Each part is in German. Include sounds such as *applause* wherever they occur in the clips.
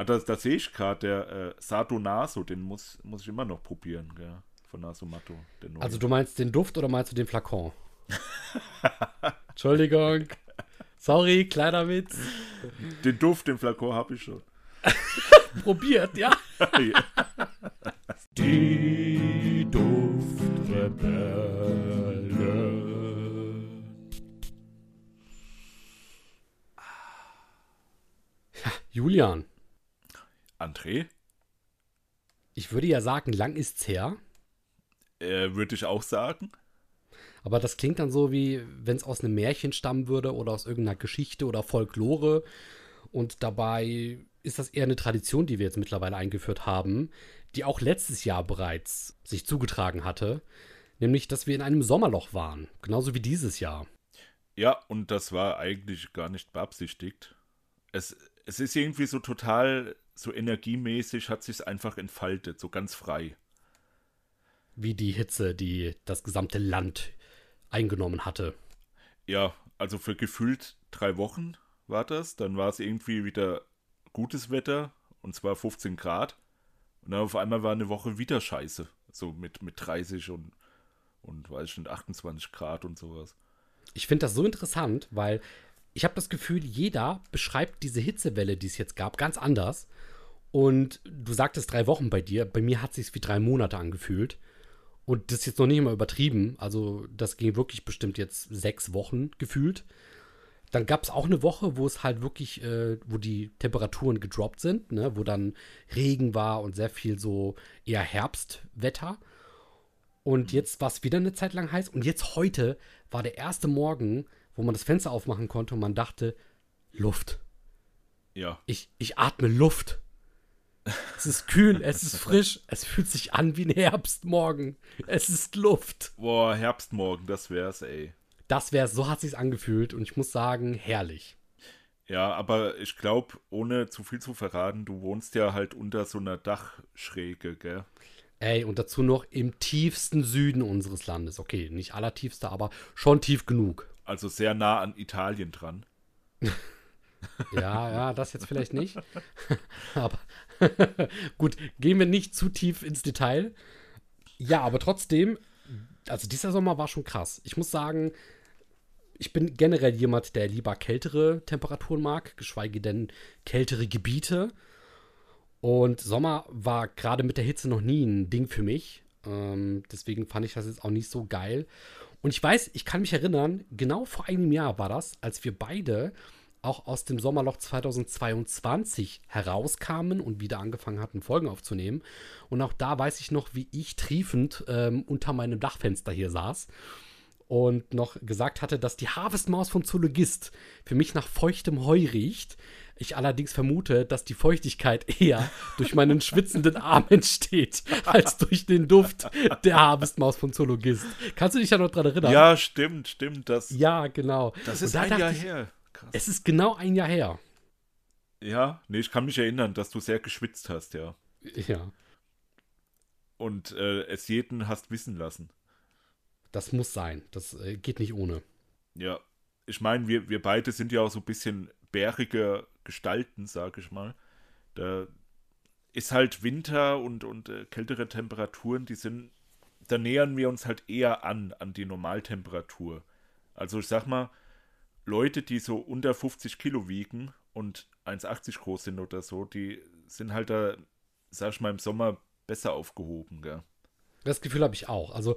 Ah, da, da sehe ich gerade, der äh, Sato Naso, den muss, muss ich immer noch probieren, gell? Von Nasomatto. Also du meinst den Duft oder meinst du den Flakon? *laughs* Entschuldigung. Sorry, kleiner Witz. Den Duft, den Flakon habe ich schon. *laughs* Probiert, *laughs* ja. Die Duftrebelle. Julian, André? ich würde ja sagen, lang ist's her. Äh, Würde ich auch sagen. Aber das klingt dann so, wie wenn es aus einem Märchen stammen würde oder aus irgendeiner Geschichte oder Folklore. Und dabei ist das eher eine Tradition, die wir jetzt mittlerweile eingeführt haben, die auch letztes Jahr bereits sich zugetragen hatte. Nämlich, dass wir in einem Sommerloch waren. Genauso wie dieses Jahr. Ja, und das war eigentlich gar nicht beabsichtigt. Es, es ist irgendwie so total, so energiemäßig hat sich einfach entfaltet, so ganz frei. Wie die Hitze, die das gesamte Land eingenommen hatte. Ja, also für gefühlt drei Wochen war das. Dann war es irgendwie wieder gutes Wetter und zwar 15 Grad. Und dann auf einmal war eine Woche wieder scheiße. So mit, mit 30 und, und weiß ich nicht, 28 Grad und sowas. Ich finde das so interessant, weil ich habe das Gefühl, jeder beschreibt diese Hitzewelle, die es jetzt gab, ganz anders. Und du sagtest drei Wochen bei dir. Bei mir hat es sich wie drei Monate angefühlt. Und das ist jetzt noch nicht mal übertrieben. Also, das ging wirklich bestimmt jetzt sechs Wochen gefühlt. Dann gab es auch eine Woche, wo es halt wirklich, äh, wo die Temperaturen gedroppt sind, ne? wo dann Regen war und sehr viel so eher Herbstwetter. Und jetzt war es wieder eine Zeit lang heiß. Und jetzt heute war der erste Morgen, wo man das Fenster aufmachen konnte und man dachte, Luft. Ja. Ich, ich atme Luft. Es ist kühl, *laughs* es ist frisch, es fühlt sich an wie ein Herbstmorgen. Es ist Luft. Boah, Herbstmorgen, das wär's, ey. Das wäre, so hat sich's angefühlt und ich muss sagen, herrlich. Ja, aber ich glaube, ohne zu viel zu verraten, du wohnst ja halt unter so einer Dachschräge, gell? Ey, und dazu noch im tiefsten Süden unseres Landes. Okay, nicht allertiefste, aber schon tief genug. Also sehr nah an Italien dran. *laughs* Ja, ja, das jetzt vielleicht nicht. *laughs* aber *laughs* gut, gehen wir nicht zu tief ins Detail. Ja, aber trotzdem, also dieser Sommer war schon krass. Ich muss sagen, ich bin generell jemand, der lieber kältere Temperaturen mag, geschweige denn kältere Gebiete. Und Sommer war gerade mit der Hitze noch nie ein Ding für mich. Ähm, deswegen fand ich das jetzt auch nicht so geil. Und ich weiß, ich kann mich erinnern, genau vor einem Jahr war das, als wir beide auch aus dem Sommerloch 2022 herauskamen und wieder angefangen hatten, Folgen aufzunehmen. Und auch da weiß ich noch, wie ich triefend ähm, unter meinem Dachfenster hier saß und noch gesagt hatte, dass die Harvestmaus von Zoologist für mich nach feuchtem Heu riecht. Ich allerdings vermute, dass die Feuchtigkeit *laughs* eher durch meinen schwitzenden Arm entsteht, als durch den Duft der Harvestmaus von Zoologist. Kannst du dich da noch dran erinnern? Ja, stimmt, stimmt. Das, Ja, genau. das ist da ein Jahr ich, her. Krass. Es ist genau ein Jahr her. Ja, nee, ich kann mich erinnern, dass du sehr geschwitzt hast, ja. Ja, Und äh, es jeden hast wissen lassen. Das muss sein. Das äh, geht nicht ohne. Ja, ich meine, wir, wir beide sind ja auch so ein bisschen bärige Gestalten, sag ich mal. Da ist halt Winter und, und äh, kältere Temperaturen, die sind, da nähern wir uns halt eher an, an die Normaltemperatur. Also ich sag mal, Leute, die so unter 50 Kilo wiegen und 1,80 groß sind oder so, die sind halt da, sag ich mal, im Sommer besser aufgehoben, gell? Das Gefühl habe ich auch. Also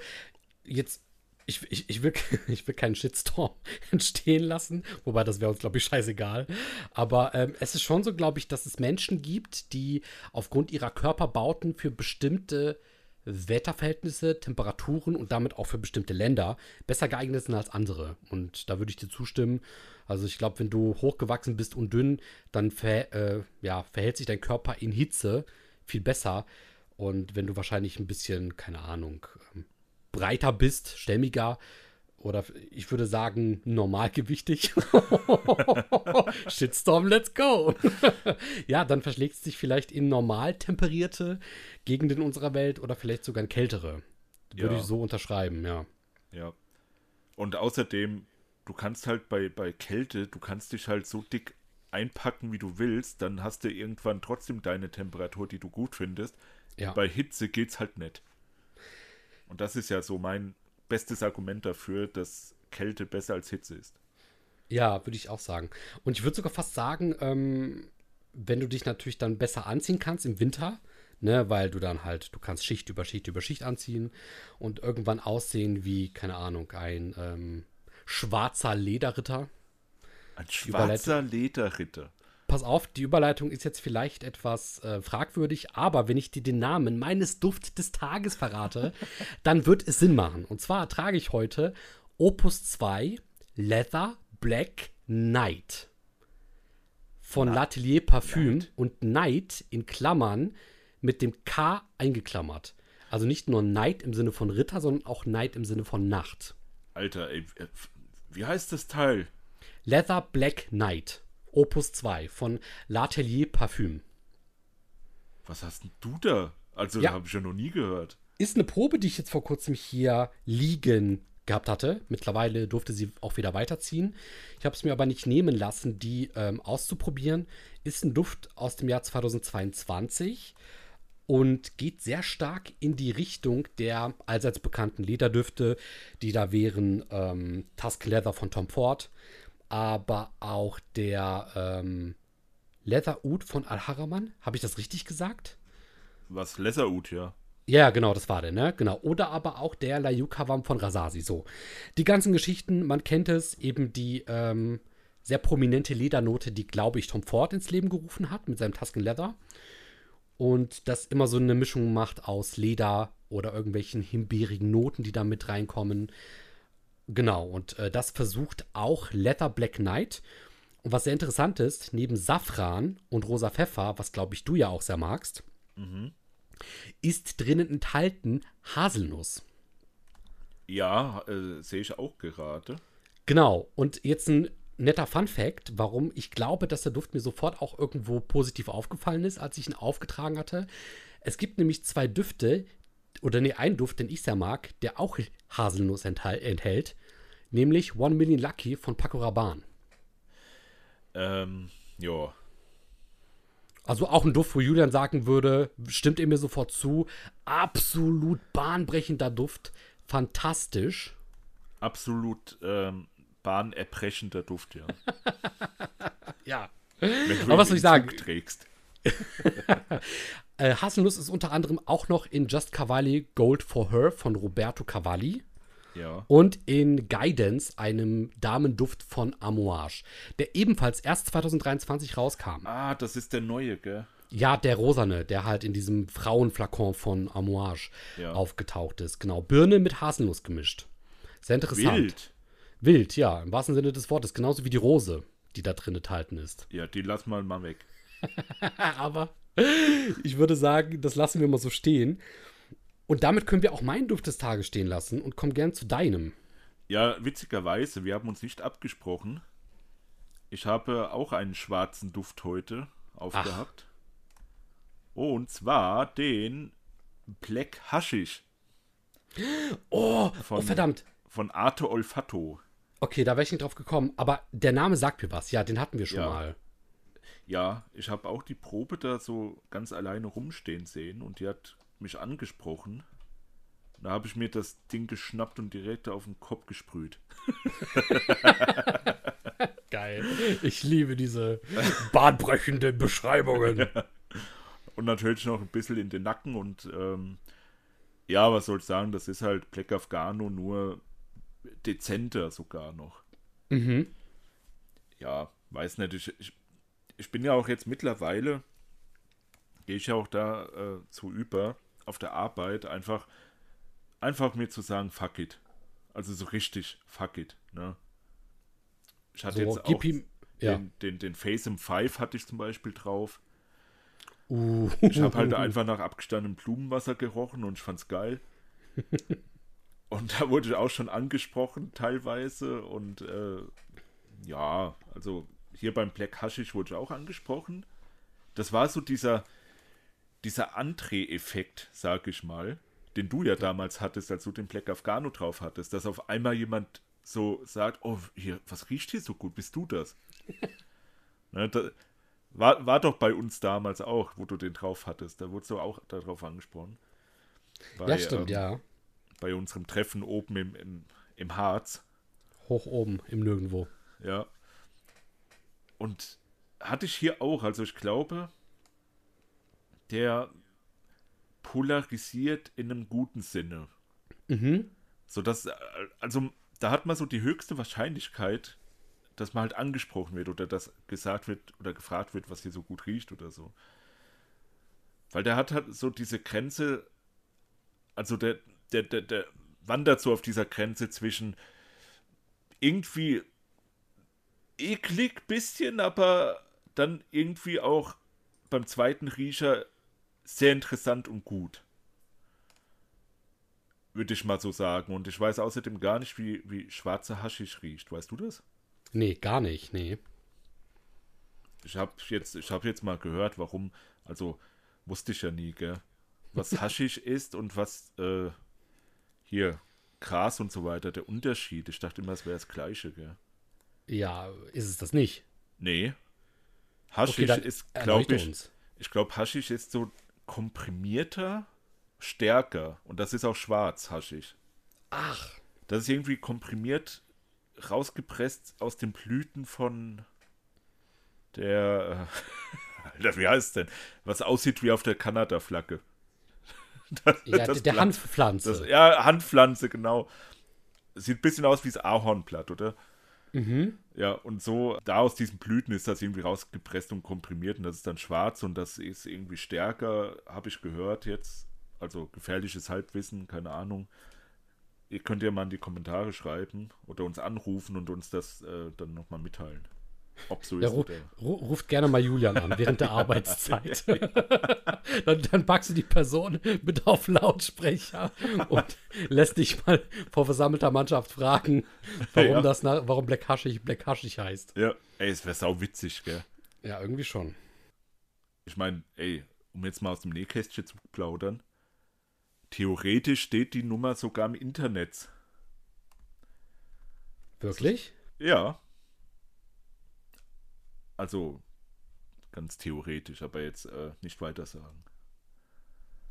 jetzt, ich, ich, ich, will, *laughs* ich will keinen Shitstorm *laughs* entstehen lassen, wobei das wäre uns, glaube ich, scheißegal. Aber ähm, es ist schon so, glaube ich, dass es Menschen gibt, die aufgrund ihrer Körperbauten für bestimmte Wetterverhältnisse, Temperaturen und damit auch für bestimmte Länder besser geeignet sind als andere. Und da würde ich dir zustimmen. Also ich glaube, wenn du hochgewachsen bist und dünn, dann ver äh, ja, verhält sich dein Körper in Hitze viel besser. Und wenn du wahrscheinlich ein bisschen, keine Ahnung, ähm, breiter bist, stämmiger oder ich würde sagen normalgewichtig. *laughs* Shitstorm, let's go. *laughs* ja, dann verschlägt es dich vielleicht in normal temperierte Gegenden unserer Welt oder vielleicht sogar in kältere. Würde Ja. ich so unterschreiben, ja. Ja. Und außerdem, du kannst halt bei, bei Kälte, du kannst dich halt so dick einpacken, wie du willst, dann hast du irgendwann trotzdem deine Temperatur, die du gut findest. Ja. Bei Hitze geht's halt nicht. Und das ist ja so mein bestes Argument dafür, dass Kälte besser als Hitze ist. Ja, würde ich auch sagen. Und ich würde sogar fast sagen, ähm, wenn du dich natürlich dann besser anziehen kannst im Winter, ne, weil du dann halt, du kannst Schicht über Schicht über Schicht anziehen und irgendwann aussehen wie, keine Ahnung, ein ähm, schwarzer Lederritter. Ein schwarzer Lederritter. Pass auf, die Überleitung ist jetzt vielleicht etwas äh, fragwürdig, aber wenn ich dir den Namen meines Duft des Tages verrate, *laughs* dann wird es Sinn machen. Und zwar trage ich heute Opus 2 Leather Black Night von L'Atelier Parfüm Night. und Night in Klammern mit dem K eingeklammert. Also nicht nur Night im Sinne von Ritter, sondern auch Night im Sinne von Nacht. Alter, ey, wie heißt das Teil? Leather Black Night, Opus 2 von L'Atelier Parfüm. Was hast denn du da? Also, Ja. da habe ich ja noch nie gehört. Ist eine Probe, die ich jetzt vor kurzem hier liegen gehabt hatte. Mittlerweile durfte sie auch wieder weiterziehen. Ich habe es mir aber nicht nehmen lassen, die ähm, auszuprobieren. Ist ein Duft aus dem Jahr 2022 und geht sehr stark in die Richtung der allseits bekannten Lederdüfte, die da wären ähm, Tusk Leather von Tom Ford, aber auch der ähm, Leather Oud von Al Haraman. Habe ich das richtig gesagt? Was? Lesserut, ja. Ja, genau, das war der, ne? Genau. Oder aber auch der Layukavam von Rasasi. So. Die ganzen Geschichten, man kennt es, eben die ähm, sehr prominente Ledernote, die, glaube ich, Tom Ford ins Leben gerufen hat mit seinem Tusken Leather. Und das immer so eine Mischung macht aus Leder oder irgendwelchen himbeerigen Noten, die da mit reinkommen. Genau, und äh, das versucht auch Leather Black Knight. Und was sehr interessant ist, neben Safran und rosa Pfeffer, was glaube ich du ja auch sehr magst, ist drinnen enthalten Haselnuss. Ja, äh, sehe ich auch gerade. Genau, und jetzt ein netter Fun-Fact, warum ich glaube, dass der Duft mir sofort auch irgendwo positiv aufgefallen ist, als ich ihn aufgetragen hatte. Es gibt nämlich zwei Düfte, oder nee, ein Duft, den ich sehr mag, der auch Haselnuss enthält, nämlich One Million Lucky von Paco Rabanne. Ähm, ja. Also auch ein Duft, wo Julian sagen würde, stimmt ihr mir sofort zu, absolut bahnbrechender Duft, fantastisch. Absolut ähm, bahnerbrechender Duft, ja. *laughs* Ja. Wenn du Aber was soll ich sagen? Trägst. *laughs* Äh, Haselnuss ist unter anderem auch noch in Just Cavalli Gold for Her von Roberto Cavalli Ja. und in Guidance, einem Damenduft von Amouage, der ebenfalls erst 2023 rauskam. Ah, das ist der neue, gell? Ja, der rosane, der halt in diesem Frauenflakon von Amouage Ja. aufgetaucht ist. Genau, Birne mit Haselnuss gemischt. Sehr interessant. Wild. Wild, ja, im wahrsten Sinne des Wortes. Genauso wie die Rose, die da drin enthalten ist. Ja, die lass mal mal weg. *laughs* Aber ich würde sagen, das lassen wir mal so stehen. Und damit können wir auch meinen Duft des Tages stehen lassen und kommen gern zu deinem. Ja, witzigerweise, wir haben uns nicht abgesprochen. Ich habe auch einen schwarzen Duft heute aufgehabt. Und zwar den Black Haschisch Oh, Von- oh verdammt. von Arte Olfato. Okay, da wäre ich nicht drauf gekommen. Aber der Name sagt mir was. Ja, den hatten wir schon Ja. mal. Ja, ich habe auch die Probe da so ganz alleine rumstehen sehen und die hat mich angesprochen. Da habe ich mir das Ding geschnappt und direkt auf den Kopf gesprüht. *laughs* Geil. Ich liebe diese bahnbrechenden Beschreibungen. *laughs* Und natürlich noch ein bisschen in den Nacken und ähm, ja, was soll ich sagen, das ist halt Black Afghano nur dezenter sogar noch. mhm. Ja, weiß nicht, ich, ich, ich bin ja auch jetzt mittlerweile, gehe ich ja auch da äh, zu über auf der Arbeit, einfach, einfach mir zu sagen, fuck it. Also so richtig, fuck it. Ne? Ich hatte So, jetzt auch ihm. Ja. den, den, den Face im 5 hatte ich zum Beispiel drauf. Uh. Ich habe halt *laughs* einfach nach abgestandenem Blumenwasser gerochen und ich fand's geil. *laughs* Und da wurde ich auch schon angesprochen, teilweise. Und äh, ja, also hier beim Black Hashish wurde ich auch angesprochen. Das war so dieser, dieser Andreh-Effekt, sag ich mal, den du ja damals hattest, als du den Black Afghano drauf hattest, dass auf einmal jemand so sagt, oh, hier, was riecht hier so gut, bist du das? *laughs* Ne, da, war, war doch bei uns damals auch, wo du den drauf hattest. Da wurdest du auch darauf angesprochen. Bei, ja, stimmt, ähm, ja. Bei unserem Treffen oben im, im, im Harz. Hoch oben im Nirgendwo. Ja. Und hatte ich hier auch, also ich glaube, der polarisiert in einem guten Sinne. Mhm. So dass, äh, also da hat man so die höchste Wahrscheinlichkeit, dass man halt angesprochen wird oder dass gesagt wird oder gefragt wird, was hier so gut riecht oder so. Weil der hat halt so diese Grenze, also der, der, der, der wandert so auf dieser Grenze zwischen irgendwie eklig bisschen, aber dann irgendwie auch beim zweiten Riecher sehr interessant und gut. Würde ich mal so sagen. Und ich weiß außerdem gar nicht, wie, wie schwarzer Haschisch riecht. Weißt du das? Nee, gar nicht, nee. Ich habe jetzt, ich hab jetzt mal gehört, warum, also wusste ich ja nie, gell? Was *laughs* Haschisch ist und was äh, hier Gras und so weiter, der Unterschied. Ich dachte immer, es wäre das Gleiche, gell? Ja, ist es das nicht? Nee. Haschisch dann ist, glaube ich, uns. ich glaube, Haschisch ist so komprimierter, stärker. Und das ist auch schwarz, Haschisch. Ach, Das ist irgendwie komprimiert rausgepresst aus den Blüten von der. Äh, *laughs* Alter, wie heißt denn? Was aussieht wie auf der Kanada-Flagge. *laughs* Das- ja, das der Blatt. Hanfpflanze. Das, ja, Handpflanze, genau. Sieht ein bisschen aus wie das Ahornblatt, oder? Mhm. Ja, und so, da aus diesen Blüten ist das irgendwie rausgepresst und komprimiert und das ist dann schwarz und das ist irgendwie stärker, habe ich gehört jetzt. Also gefährliches Halbwissen, keine Ahnung. Ihr könnt ja mal in die Kommentare schreiben oder uns anrufen und uns das äh, dann nochmal mitteilen. Ja, ru ru ruft gerne mal Julian an während der *laughs* Arbeitszeit. *laughs* dann, dann packst du die Person mit auf Lautsprecher und *laughs* lässt dich mal vor versammelter Mannschaft fragen, warum Ja. das warum Black Haschig Black Haschig heißt. Ja, ey, es wäre sau witzig, gell? Ja, irgendwie schon. Ich meine, ey, um jetzt mal aus dem Nähkästchen zu plaudern. Theoretisch steht die Nummer sogar im Internet. Wirklich? Ja. Also ganz theoretisch, aber jetzt äh, nicht weiter sagen.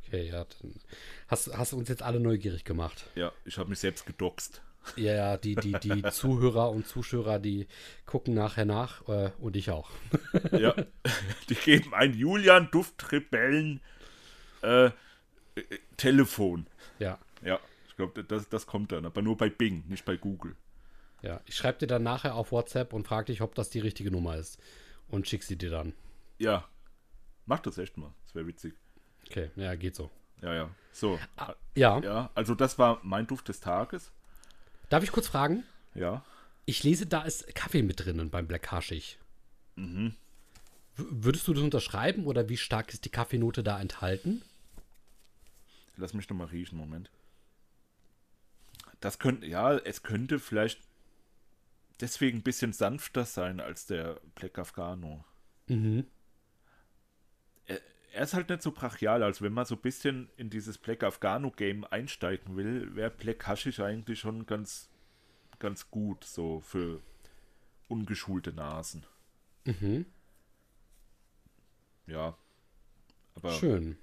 Okay, ja, dann hast, hast du uns jetzt alle neugierig gemacht. Ja, ich habe mich selbst gedoxt. Ja, ja, die, die, die *laughs* Zuhörer und Zuschauer, die gucken nachher nach äh, und ich auch. *laughs* Ja, *laughs* die geben ein Julian Duftrebellen äh, äh, Telefon. Ja, Ja, ich glaube, das, das kommt dann, aber nur bei Bing, nicht bei Google. ja. Ich schreibe dir dann nachher auf WhatsApp und frage dich, ob das die richtige Nummer ist. Und schick sie dir dann. Ja, mach das echt mal. Das wäre witzig. Okay, ja, geht so. Ja, ja. So, Ja, ja, also das war mein Duft des Tages. darf ich kurz fragen? Ja. Ich lese, da ist Kaffee mit drinnen beim Black Haschig. Mhm. W würdest du das unterschreiben oder wie stark ist die Kaffeenote da enthalten? Lass mich noch mal riechen, Moment. Das könnte, ja, es könnte vielleicht deswegen ein bisschen sanfter sein als der Black Afghano. Mhm. Er, er ist halt nicht so brachial, also wenn man so ein bisschen in dieses Black Afghano Game einsteigen will, wäre Black Hashish eigentlich schon ganz, ganz gut, so für ungeschulte Nasen. Mhm. Ja. Aber Schön.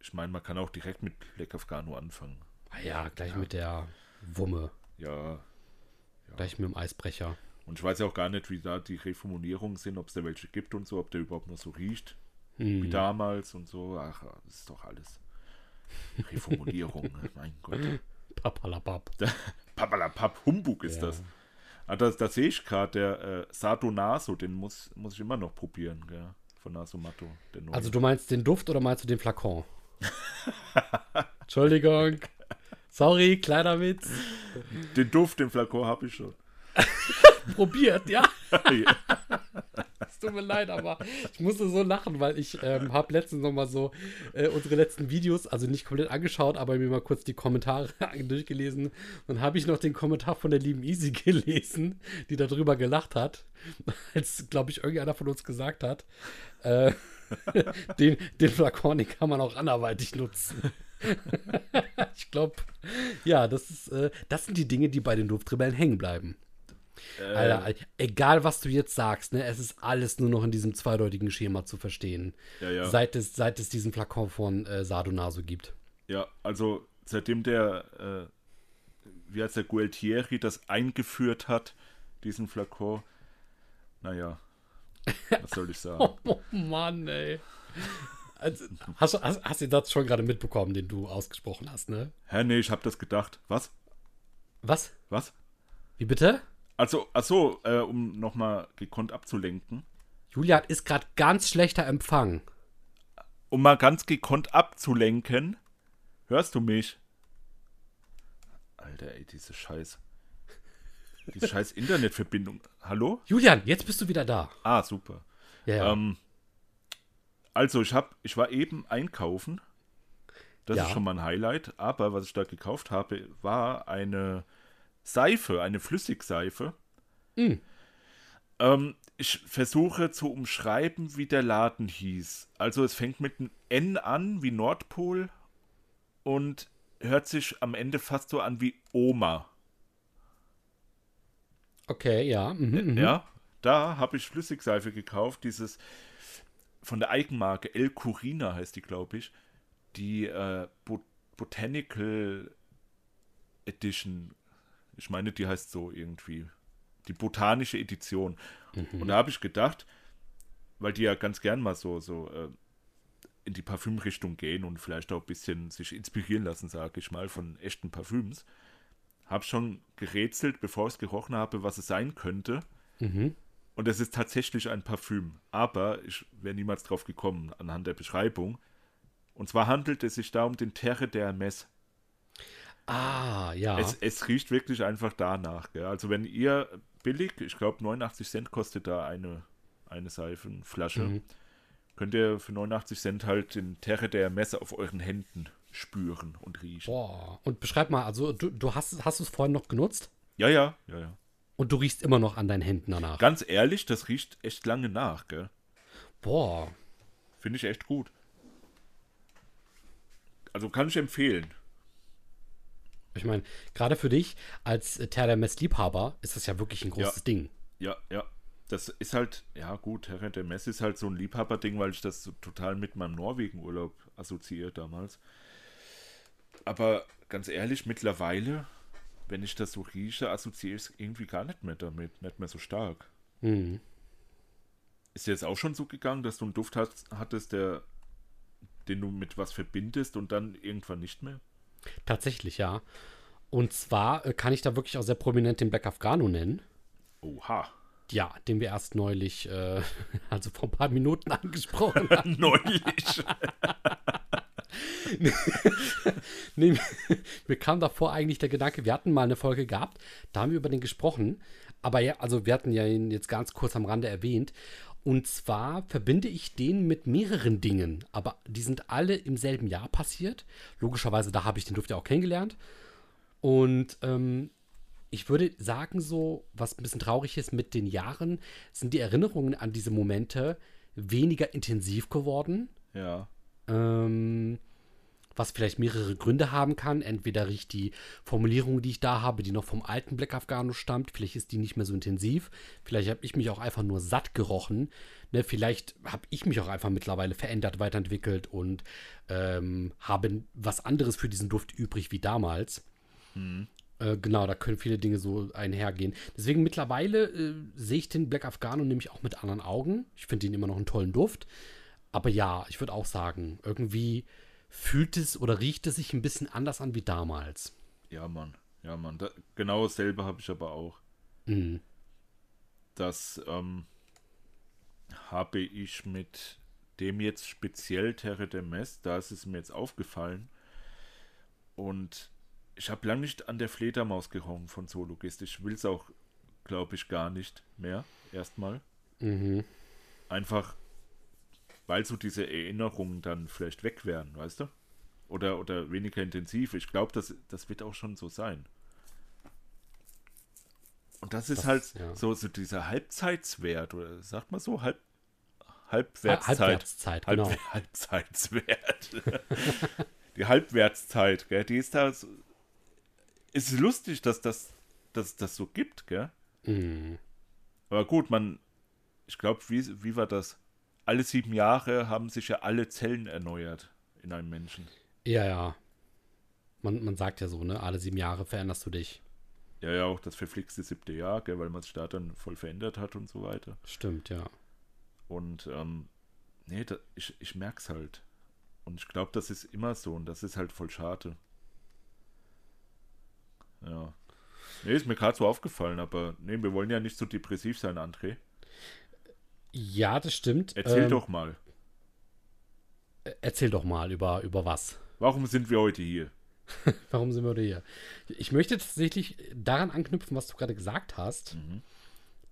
ich meine, man kann auch direkt mit Black Afghano anfangen. Ah ja, gleich mit der Wumme. Ja, Gleich mit dem Eisbrecher. Und ich weiß ja auch gar nicht, wie da die Reformulierungen sind, ob es da welche gibt und so, ob der überhaupt noch so riecht wie Hm. damals und so. Ach, das ist doch alles. Reformulierung, *laughs* mein Gott. Papalapap. Papalapap, Humbug ist Ja. das. Ah, das. Das sehe ich gerade, der äh, Sato Naso, den muss, muss ich immer noch probieren, gell? Von Naso Matto. Also du meinst den Duft oder meinst du den Flakon? *laughs* Entschuldigung. Sorry, kleiner Witz. den Duft, den Flakon habe ich schon. *laughs* Probiert, *laughs* ja. Es tut mir leid, aber ich musste so lachen, weil ich ähm, habe letztens noch mal so äh, unsere letzten Videos, also nicht komplett angeschaut, aber mir mal kurz die Kommentare *laughs* durchgelesen. Dann habe ich noch den Kommentar von der lieben Easy gelesen, die darüber gelacht hat, als, glaube ich, irgendeiner von uns gesagt hat, äh, den, den Flakon, den kann man auch anderweitig nutzen. *laughs* ich glaube, ja, das, ist, äh, das sind die Dinge, die bei den Duftrebellen hängen bleiben. Alter, egal was du jetzt sagst, ne, es ist alles nur noch in diesem zweideutigen Schema zu verstehen. Ja, ja. Seit, es, seit es diesen Flakon von äh, Sardonaso gibt. Ja, also seitdem der, äh, wie heißt der Gualtieri das eingeführt hat, diesen Flakon, naja, was soll ich *laughs* sagen? Oh Mann, ey. Also, hast, du- hast, hast du das schon gerade mitbekommen, den du ausgesprochen hast, ne? Hä, nee, ich hab das gedacht. Was? Was? Was? Wie bitte? Also, achso, äh, um nochmal gekonnt abzulenken. Julia ist gerade ganz schlechter Empfang. Um mal ganz gekonnt abzulenken. Hörst du mich? Alter, ey, diese Scheiß. Diese scheiß Internetverbindung. Hallo? Julian, jetzt bist du wieder da. Ah, super. Ja, ja. Ähm, also, ich, hab, ich war eben einkaufen. Das Ja. ist schon mal ein Highlight. Aber was ich da gekauft habe, war eine Seife, eine Flüssigseife. Mm. Ähm, ich versuche zu umschreiben, wie der Laden hieß. Also, es fängt mit einem N an, wie Nordpol. Und hört sich am Ende fast so an wie Oma. okay, ja. Mhm, mhm. Ja, da habe ich Flüssigseife gekauft, dieses von der Eigenmarke El Curina heißt die, glaube ich, die äh, Bo Botanical Edition. Ich meine, die heißt so irgendwie. Die botanische Edition. Und da habe ich gedacht, weil die ja ganz gern mal so, so äh, in die Parfümrichtung gehen und vielleicht auch ein bisschen sich inspirieren lassen, sage ich mal, von echten Parfüms. Habe schon gerätselt, bevor ich es gerochen habe, was es sein könnte. Mhm. Und es ist tatsächlich ein Parfüm. Aber ich wäre niemals drauf gekommen anhand der Beschreibung. Und zwar handelt es sich da um den Terre d'Hermes. Ah, ja. Es, es riecht wirklich einfach danach. Gell? Also wenn ihr billig, ich glaube 89 Cent kostet da eine, eine Seifenflasche, Mhm. könnt ihr für 89 Cent halt den Terre d'Hermes auf euren Händen spüren und riechen. Boah. Und beschreib mal, also du, du hast, hast du es vorhin noch genutzt Ja, ja, ja, ja. Und du riechst immer noch an deinen Händen danach. Ganz ehrlich, das riecht echt lange nach, gell? Boah. Finde ich echt gut. Also kann ich empfehlen. Ich meine, gerade für dich als äh, Terra Mess Liebhaber ist das ja wirklich ein großes Ja. Ding. Ja, ja. Das ist halt, ja gut, Mess ist halt so ein Liebhaberding, weil ich das so total mit meinem Norwegen-Urlaub assoziiere damals. Aber ganz ehrlich, mittlerweile, wenn ich das so rieche, assoziiere ich es irgendwie gar nicht mehr damit, nicht mehr so stark. Mhm. Ist dir jetzt auch schon so gegangen, dass du einen Duft hast, hattest, der, den du mit was verbindest und dann irgendwann nicht mehr? Tatsächlich, ja. Und zwar äh, kann ich da wirklich auch sehr prominent den Black Afghano nennen. Oha. Ja, den wir erst neulich, äh, *laughs* also vor ein paar Minuten *laughs* angesprochen *laughs* haben. Neulich. *laughs* nee, mir- kam davor eigentlich der Gedanke, wir hatten mal eine Folge gehabt, da haben wir über den gesprochen. Aber ja, also wir hatten ja ihn jetzt ganz kurz am Rande erwähnt. Und zwar verbinde ich den mit mehreren Dingen. Aber die sind alle im selben Jahr passiert. Logischerweise, da habe ich den Duft ja auch kennengelernt. Und ähm, ich würde sagen, so, was ein bisschen traurig ist, mit den Jahren sind die Erinnerungen an diese Momente weniger intensiv geworden. ja. Ähm, was vielleicht mehrere Gründe haben kann. Entweder riecht die Formulierung, die ich da habe, die noch vom alten Black Afghano stammt. Vielleicht ist die nicht mehr so intensiv. Vielleicht habe ich mich auch einfach nur satt gerochen. Ne, vielleicht habe ich mich auch einfach mittlerweile verändert, weiterentwickelt und ähm, habe was anderes für diesen Duft übrig wie damals. Äh, genau, da können viele Dinge so einhergehen. Deswegen mittlerweile äh, sehe ich den Black Afghano nämlich auch mit anderen Augen. Ich finde ihn immer noch einen tollen Duft. Aber ja, ich würde auch sagen, irgendwie fühlt es oder riecht es sich ein bisschen anders an wie damals. Ja, Mann. Ja, Mann. Da, genau dasselbe habe ich aber auch. Mhm. Das ähm, habe ich mit dem jetzt speziell Terre de Mess, da ist es mir jetzt aufgefallen. Und ich habe lange nicht an der Fledermaus gerochen von Sologist. Ich will es auch, glaube ich, gar nicht mehr. Erstmal. Mhm. Einfach, weil so diese Erinnerungen dann vielleicht weg werden, weißt du? Oder, oder weniger intensiv. Ich glaube, das, das wird auch schon so sein. Und das ist Das- halt ja. so, so dieser Halbzeitswert, oder sagt man so, Halb, Halbwertszeit. Halbwertszeit, Halb, genau. *laughs* Halbzeitswert. *laughs* die Halbwertszeit, gell, die ist da so, ist lustig, dass das, dass das so gibt, gell? Mm. Aber gut, man, ich glaube, wie, wie war das? Alle sieben Jahre haben sich ja alle Zellen erneuert in einem Menschen. Ja, ja. Man, man sagt ja so, ne? Alle sieben Jahre veränderst du dich. Ja, ja, auch das verflixte siebte Jahr, gell, weil man sich da dann voll verändert hat und so weiter. Stimmt, ja. Und, ähm, nee, da, ich, ich merk's halt. Und ich glaube, das ist immer so und das ist halt voll schade. Ja. Nee, ist mir gerade so aufgefallen, aber nee, wir wollen ja nicht so depressiv sein, André. Ja, das stimmt. Erzähl Ähm, doch mal. Erzähl doch mal über, über was. Warum sind wir heute hier? *laughs* Warum sind wir heute hier? Ich möchte tatsächlich daran anknüpfen, was du gerade gesagt hast. Mhm.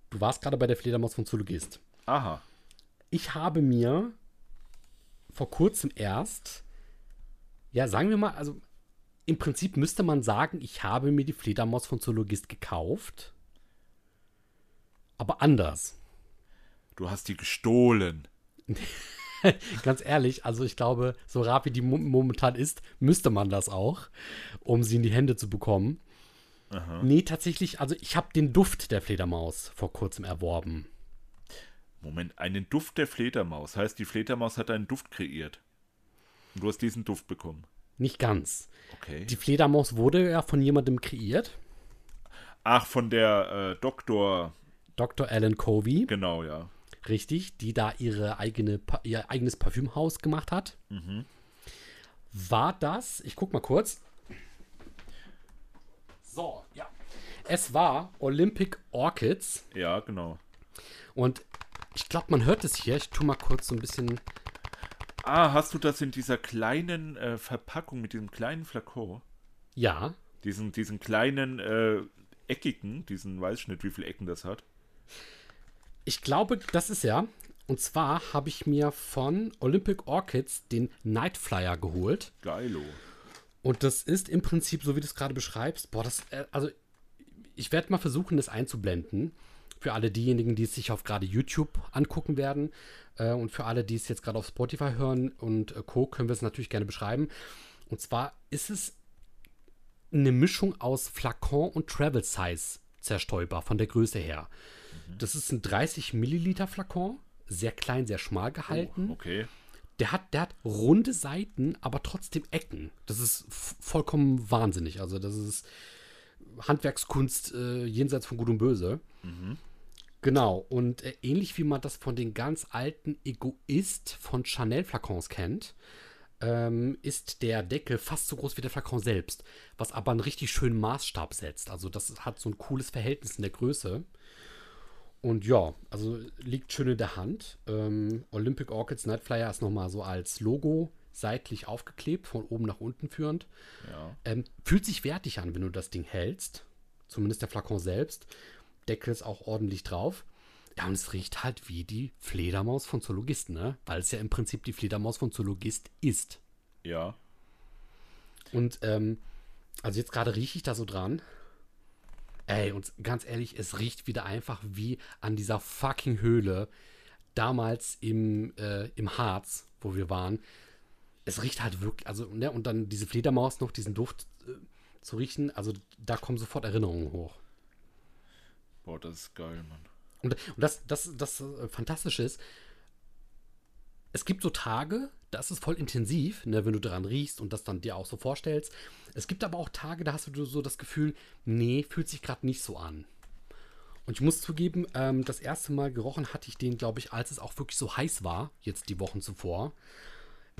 Du warst gerade bei der Fledermaus von Zoologist. Aha. Ich habe mir vor kurzem erst, ja, sagen wir mal, also im Prinzip müsste man sagen, ich habe mir die Fledermaus von Zoologist gekauft. Aber anders. Du hast die gestohlen. *laughs* Ganz ehrlich, also ich glaube, so rar wie die mo- momentan ist, müsste man das auch, um sie in die Hände zu bekommen. Aha. Nee, tatsächlich, also ich habe den Duft der Fledermaus vor kurzem erworben. Moment, einen Duft der Fledermaus. Heißt, die Fledermaus hat einen Duft kreiert. Und du hast diesen Duft bekommen. Nicht ganz. Okay. Die Fledermaus wurde ja von jemandem kreiert, Ach, von der äh, Doktor. Dr. Alan Covey, Genau, ja. Richtig, die da ihre eigene, ihr eigenes Parfümhaus gemacht hat. War das, ich guck mal kurz. So, ja. Es war Olympic Orchids Ja, genau. und ich glaube, man hört es hier. Ich tue mal kurz so ein bisschen. Ah, hast du das in dieser kleinen äh, Verpackung mit diesem kleinen Flakon? Ja, Diesen, diesen kleinen äh, eckigen, diesen weiß ich nicht, wie viele Ecken das hat. Ich glaube, das ist ja. Und zwar habe ich mir von Olympic Orchids den Night Flyer geholt. Geilo. Und das ist im Prinzip, so wie du es gerade beschreibst, boah, das, äh, also ich werde mal versuchen, das einzublenden. Für alle diejenigen, die es sich auf gerade YouTube angucken werden. Äh, und für alle, die es jetzt gerade auf Spotify hören und äh, Co., können wir es natürlich gerne beschreiben. Und zwar ist es eine Mischung aus Flakon und Travel Size zerstäuber von der Größe her. Das ist ein 30 Milliliter Flakon, sehr klein, sehr schmal gehalten. Okay. Der hat, der hat runde Seiten, aber trotzdem Ecken. Das ist vollkommen wahnsinnig. Also, das ist Handwerkskunst äh, jenseits von Gut und Böse. Genau. Und äh, ähnlich wie man das von den ganz alten Egoist von Chanel-Flakons kennt, ähm, ist der Deckel fast so groß wie der Flakon selbst, was aber einen richtig schönen Maßstab setzt. Also, das hat so ein cooles Verhältnis in der Größe. Und ja, also liegt schön in der Hand. Ähm, Olympic Orchids Night Flyer ist nochmal so als Logo seitlich aufgeklebt, von oben nach unten führend. Ja. Ähm, fühlt sich wertig an, wenn du das Ding hältst. Zumindest der Flakon selbst. Deckel ist auch ordentlich drauf. Ja, und es riecht halt wie die Fledermaus von Zoologist, ne? Weil es ja im Prinzip die Fledermaus von Zoologist ist. Ja. Und ähm, also jetzt gerade rieche ich da so dran. Ey, und ganz ehrlich, es riecht wieder einfach wie an dieser fucking Höhle damals im, äh, im Harz, wo wir waren. Es riecht halt wirklich, also, ne, und dann diese Fledermaus noch, diesen Duft äh, zu riechen, also da kommen sofort Erinnerungen hoch. Boah, das ist geil, Mann. Und, und das, das, das äh, Fantastische ist, es gibt so Tage, da ist voll intensiv, ne, wenn du daran riechst und das dann dir auch so vorstellst. Es gibt aber auch Tage, da hast du so das Gefühl, nee, fühlt sich gerade nicht so an. Und ich muss zugeben, ähm, das erste Mal gerochen hatte ich den, glaube ich, als es auch wirklich so heiß war, jetzt die Wochen zuvor.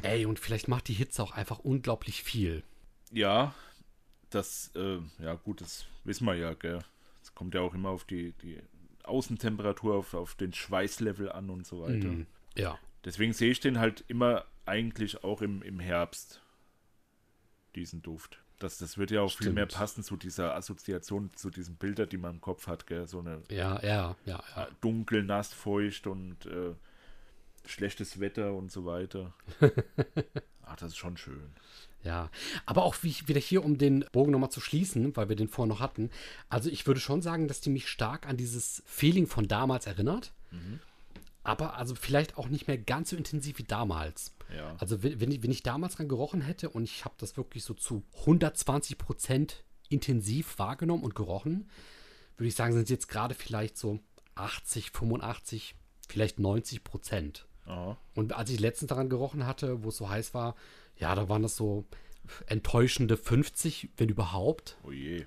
Ey, und vielleicht macht die Hitze auch einfach unglaublich viel. Ja, das, äh, ja gut, das wissen wir ja, gell. Es kommt ja auch immer auf die, die Außentemperatur, auf, auf den Schweißlevel an und so weiter. Mhm. Ja. Deswegen sehe ich den halt immer eigentlich auch im, im Herbst, diesen Duft. Das, das wird ja auch viel Stimmt. mehr passen zu dieser Assoziation, zu diesen Bildern, die man im Kopf hat, gell? So eine Ja, ja, ja, ja. äh, dunkel, nass, feucht und äh, schlechtes Wetter und so weiter. *laughs* Ach, das ist schon schön. Ja, aber auch wie wieder hier, um den Bogen nochmal zu schließen, weil wir den vorher noch hatten. Also ich würde schon sagen, dass die mich stark an dieses Feeling von damals erinnert. Aber also vielleicht auch nicht mehr ganz so intensiv wie damals. Ja. Also wenn, wenn, ich, wenn ich damals dran gerochen hätte und ich habe das wirklich so zu 120 Prozent intensiv wahrgenommen und gerochen, würde ich sagen, sind es jetzt gerade vielleicht so 80, 85, vielleicht 90 Prozent. Aha. Und als ich letztens daran gerochen hatte, wo es so heiß war, ja, da waren das so enttäuschende 50, wenn überhaupt. Oh je.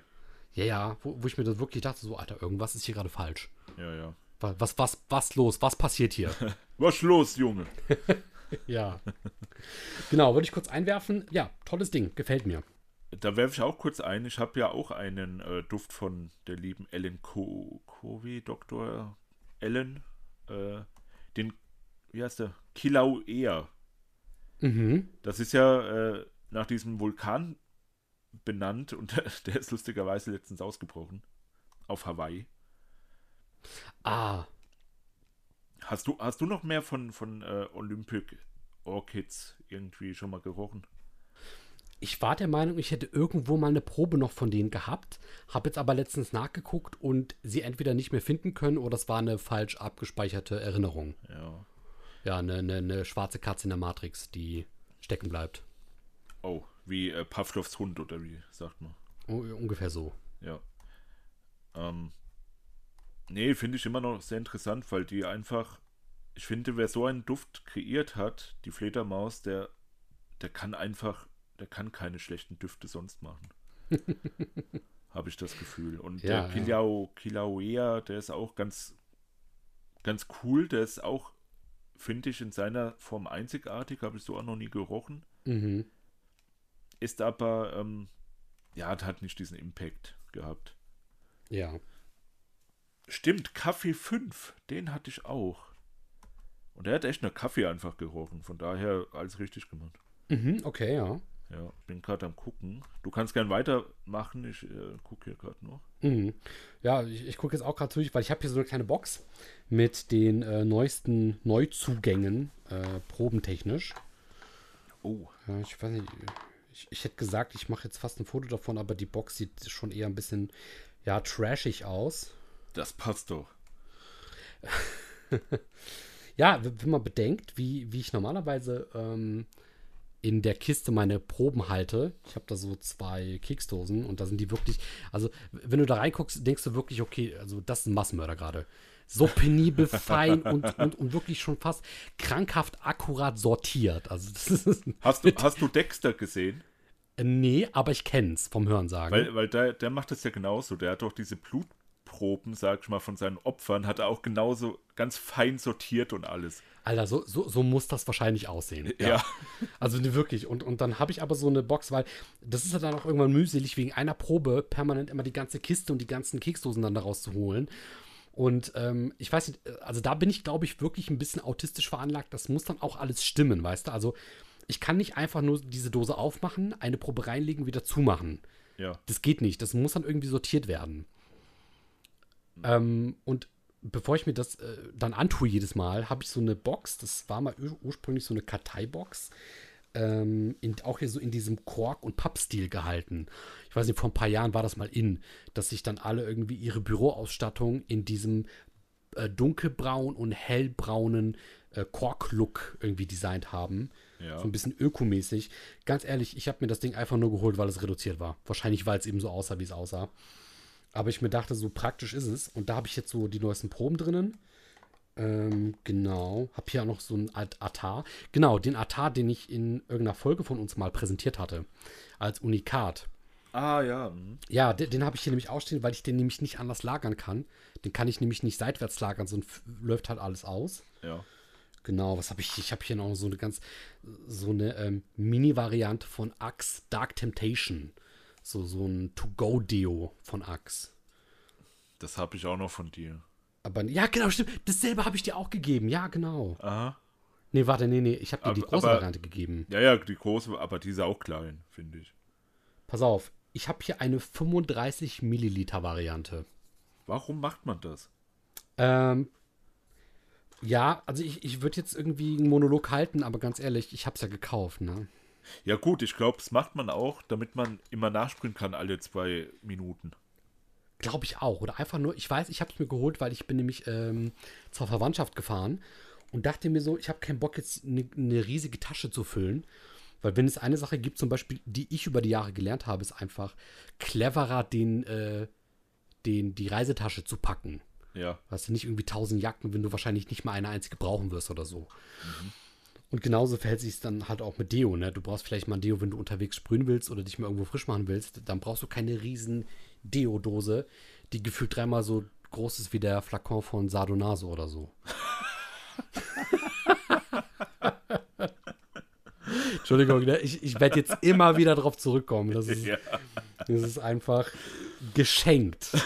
Ja, ja, wo, wo ich mir das wirklich dachte, so, Alter, irgendwas ist hier gerade falsch. Ja, ja. Wa- Was, was, was los? Was passiert hier? *laughs* Was ist los, Junge? *laughs* ja. Genau, würde ich kurz einwerfen. Ja, tolles Ding, gefällt mir. Da werfe ich auch kurz ein. Ich habe ja auch einen äh, Duft von der lieben Ellen Co Covey, Dr. Ellen. Äh, den, wie heißt der? Kilauea. Mhm. Das ist ja äh, nach diesem Vulkan benannt und *laughs* der ist lustigerweise letztens ausgebrochen. Auf Hawaii. Ah, Hast du, hast du noch mehr von, von äh, Olympic Orchids irgendwie schon mal gerochen? ich war der Meinung, ich hätte irgendwo mal eine Probe noch von denen gehabt, habe jetzt aber letztens nachgeguckt und sie entweder nicht mehr finden können oder es war eine falsch abgespeicherte Erinnerung. Ja. Ja, eine, eine, eine schwarze Katze in der Matrix, die stecken bleibt. Oh, wie äh, Pavlovs Hund oder wie sagt man? U ungefähr so. Ja. Ähm, nee, finde ich immer noch sehr interessant, weil die einfach, ich finde, wer so einen Duft kreiert hat, die Fledermaus, der, der kann einfach, der kann keine schlechten Düfte sonst machen. *laughs* Habe ich das Gefühl. Und Ja, der Kilau, Kilauea, der ist auch ganz, ganz cool. Der ist auch, finde ich, in seiner Form einzigartig. Habe ich so auch noch nie gerochen. Mhm. Ist aber, ähm, ja, hat nicht diesen Impact gehabt. Ja. Stimmt, Kaffee 5, den hatte ich auch. Und der hat echt nach Kaffee einfach gerochen. Von daher alles richtig gemacht. Mhm, okay, ja. Ja, ich bin gerade am gucken. Du kannst gern weitermachen. Ich äh, gucke hier gerade noch. Mhm. Ja, ich, ich gucke jetzt auch gerade durch, weil ich habe hier so eine kleine Box mit den äh, neuesten Neuzugängen, äh, probentechnisch. Oh, Ja, ich weiß nicht, ich, ich hätte gesagt, ich mache jetzt fast ein Foto davon, aber die Box sieht schon eher ein bisschen, ja, trashig aus. Das passt doch. *laughs* Ja, wenn man bedenkt, wie, wie ich normalerweise ähm, in der Kiste meine Proben halte. Ich habe da so zwei Keksdosen und da sind die wirklich, also wenn du da reinguckst, denkst du wirklich, okay, also das ist ein Massenmörder gerade. So penibel, *laughs* fein und, und, und wirklich schon fast krankhaft akkurat sortiert. Also das ist, Hast du, *laughs* hast du Dexter gesehen? Äh, nee, aber ich kenn's vom Hörensagen. Weil, weil der, der macht das ja genauso. Der hat doch diese Blutproben, sag ich mal, von seinen Opfern, hat er auch genauso ganz fein sortiert und alles. Alter, so, so, so muss das wahrscheinlich aussehen. Ja. Also ne, wirklich. Und, und dann habe ich aber so eine Box, weil das ist ja dann auch irgendwann mühselig, wegen einer Probe permanent immer die ganze Kiste und die ganzen Keksdosen dann daraus zu holen. Und ähm, ich weiß nicht, also da bin ich, glaube ich, wirklich ein bisschen autistisch veranlagt. Das muss dann auch alles stimmen, weißt du? Also ich kann nicht einfach nur diese Dose aufmachen, eine Probe reinlegen, wieder zumachen. Ja. Das geht nicht. Das muss dann irgendwie sortiert werden. Ähm, und bevor ich mir das äh, dann antue jedes Mal, habe ich so eine Box. Das war mal ur ursprünglich so eine Karteibox. Ähm, in, auch hier so in diesem Kork- und Pappstil gehalten. Ich weiß nicht, vor ein paar Jahren war das mal in, dass sich dann alle irgendwie ihre Büroausstattung in diesem äh, dunkelbraun und hellbraunen äh, Kork-Look irgendwie designt haben. Ja. So ein bisschen ökomäßig. Ganz ehrlich, ich habe mir das Ding einfach nur geholt, weil es reduziert war. Wahrscheinlich, weil es eben so aussah, wie es aussah. Aber ich mir dachte, so praktisch ist es. Und da habe ich jetzt so die neuesten Proben drinnen. Ähm, genau. Habe hier auch noch so einen At- Atar. Genau, den Atar, den ich in irgendeiner Folge von uns mal präsentiert hatte. Als Unikat. Ah, ja. mhm. Ja, den, den habe ich hier nämlich ausstehen, weil ich den nämlich nicht anders lagern kann. Den kann ich nämlich nicht seitwärts lagern, sonst läuft halt alles aus. Ja. Genau, was habe ich? Ich habe hier noch so eine ganz, so eine ähm, Mini-Variante von Axe Dark Temptation. So, so ein To-Go-Deo von Axe. Das habe ich auch noch von dir. Aber ja, genau, stimmt. Dasselbe habe ich dir auch gegeben. Ja, genau. Aha. Nee, warte, nee, nee. Ich habe dir die Aber- große aber- Variante gegeben. Ja, ja, die große, aber die ist auch klein, finde ich. Pass auf. Ich habe hier eine 35 Milliliter Variante. Warum macht man das? Ähm, ja, also ich, ich würde jetzt irgendwie einen Monolog halten, aber ganz ehrlich, ich habe es ja gekauft, ne? Ja, gut, ich glaube, das macht man auch, damit man immer nachspringen kann, alle zwei Minuten. Glaube ich auch. Oder einfach nur, ich weiß, ich habe es mir geholt, weil ich bin nämlich ähm, zur Verwandtschaft gefahren und dachte mir so, ich habe keinen Bock, jetzt eine ne riesige Tasche zu füllen. Weil wenn es eine Sache gibt, zum Beispiel, die ich über die Jahre gelernt habe, ist einfach cleverer den, äh, den, die Reisetasche zu packen. Ja. Hast du nicht irgendwie tausend Jacken, wenn du wahrscheinlich nicht mal eine einzige brauchen wirst oder so. Und genauso verhält sich es dann halt auch mit Deo, ne? Du brauchst vielleicht mal ein Deo, wenn du unterwegs sprühen willst oder dich mal irgendwo frisch machen willst. Dann brauchst du keine riesen Deo-Dose, die gefühlt dreimal so groß ist wie der Flakon von Sardonaso oder so. *laughs* Entschuldigung, ne? ich, ich werde jetzt immer wieder drauf zurückkommen. Das ist, Ja. das ist einfach geschenkt. *laughs*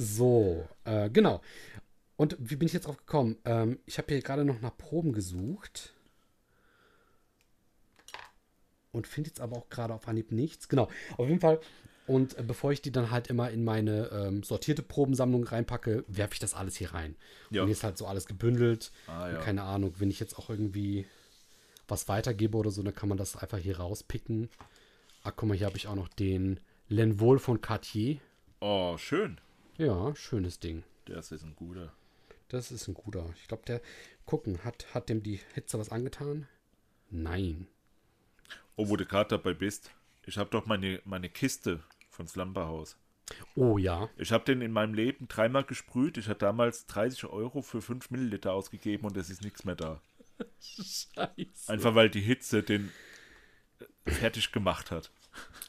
So, äh, genau. Und wie bin ich jetzt drauf gekommen? Ähm, ich habe hier gerade noch nach Proben gesucht. Und finde jetzt aber auch gerade auf Anhieb nichts. Genau, auf jeden Fall. Und äh, bevor ich die dann halt immer in meine ähm, sortierte Probensammlung reinpacke, werfe ich das alles hier rein. Ja. Und hier ist halt so alles gebündelt. Ah, ja. Keine Ahnung, wenn ich jetzt auch irgendwie was weitergebe oder so, dann kann man das einfach hier rauspicken. Ah, guck mal, hier habe ich auch noch den Lenvol von Cartier. Oh, schön. Ja, schönes Ding. Das ist ein guter. Das ist ein guter. Ich glaube, der gucken, hat, hat dem die Hitze was angetan? Nein. Oh, wo du gerade dabei bist. Ich habe doch meine, meine Kiste von Slumberhouse. Oh ja. Ich habe den in meinem Leben dreimal gesprüht. Ich hatte damals 30 Euro für 5 Milliliter ausgegeben und es ist nichts mehr da. *laughs* Scheiße. Einfach weil die Hitze den fertig gemacht hat.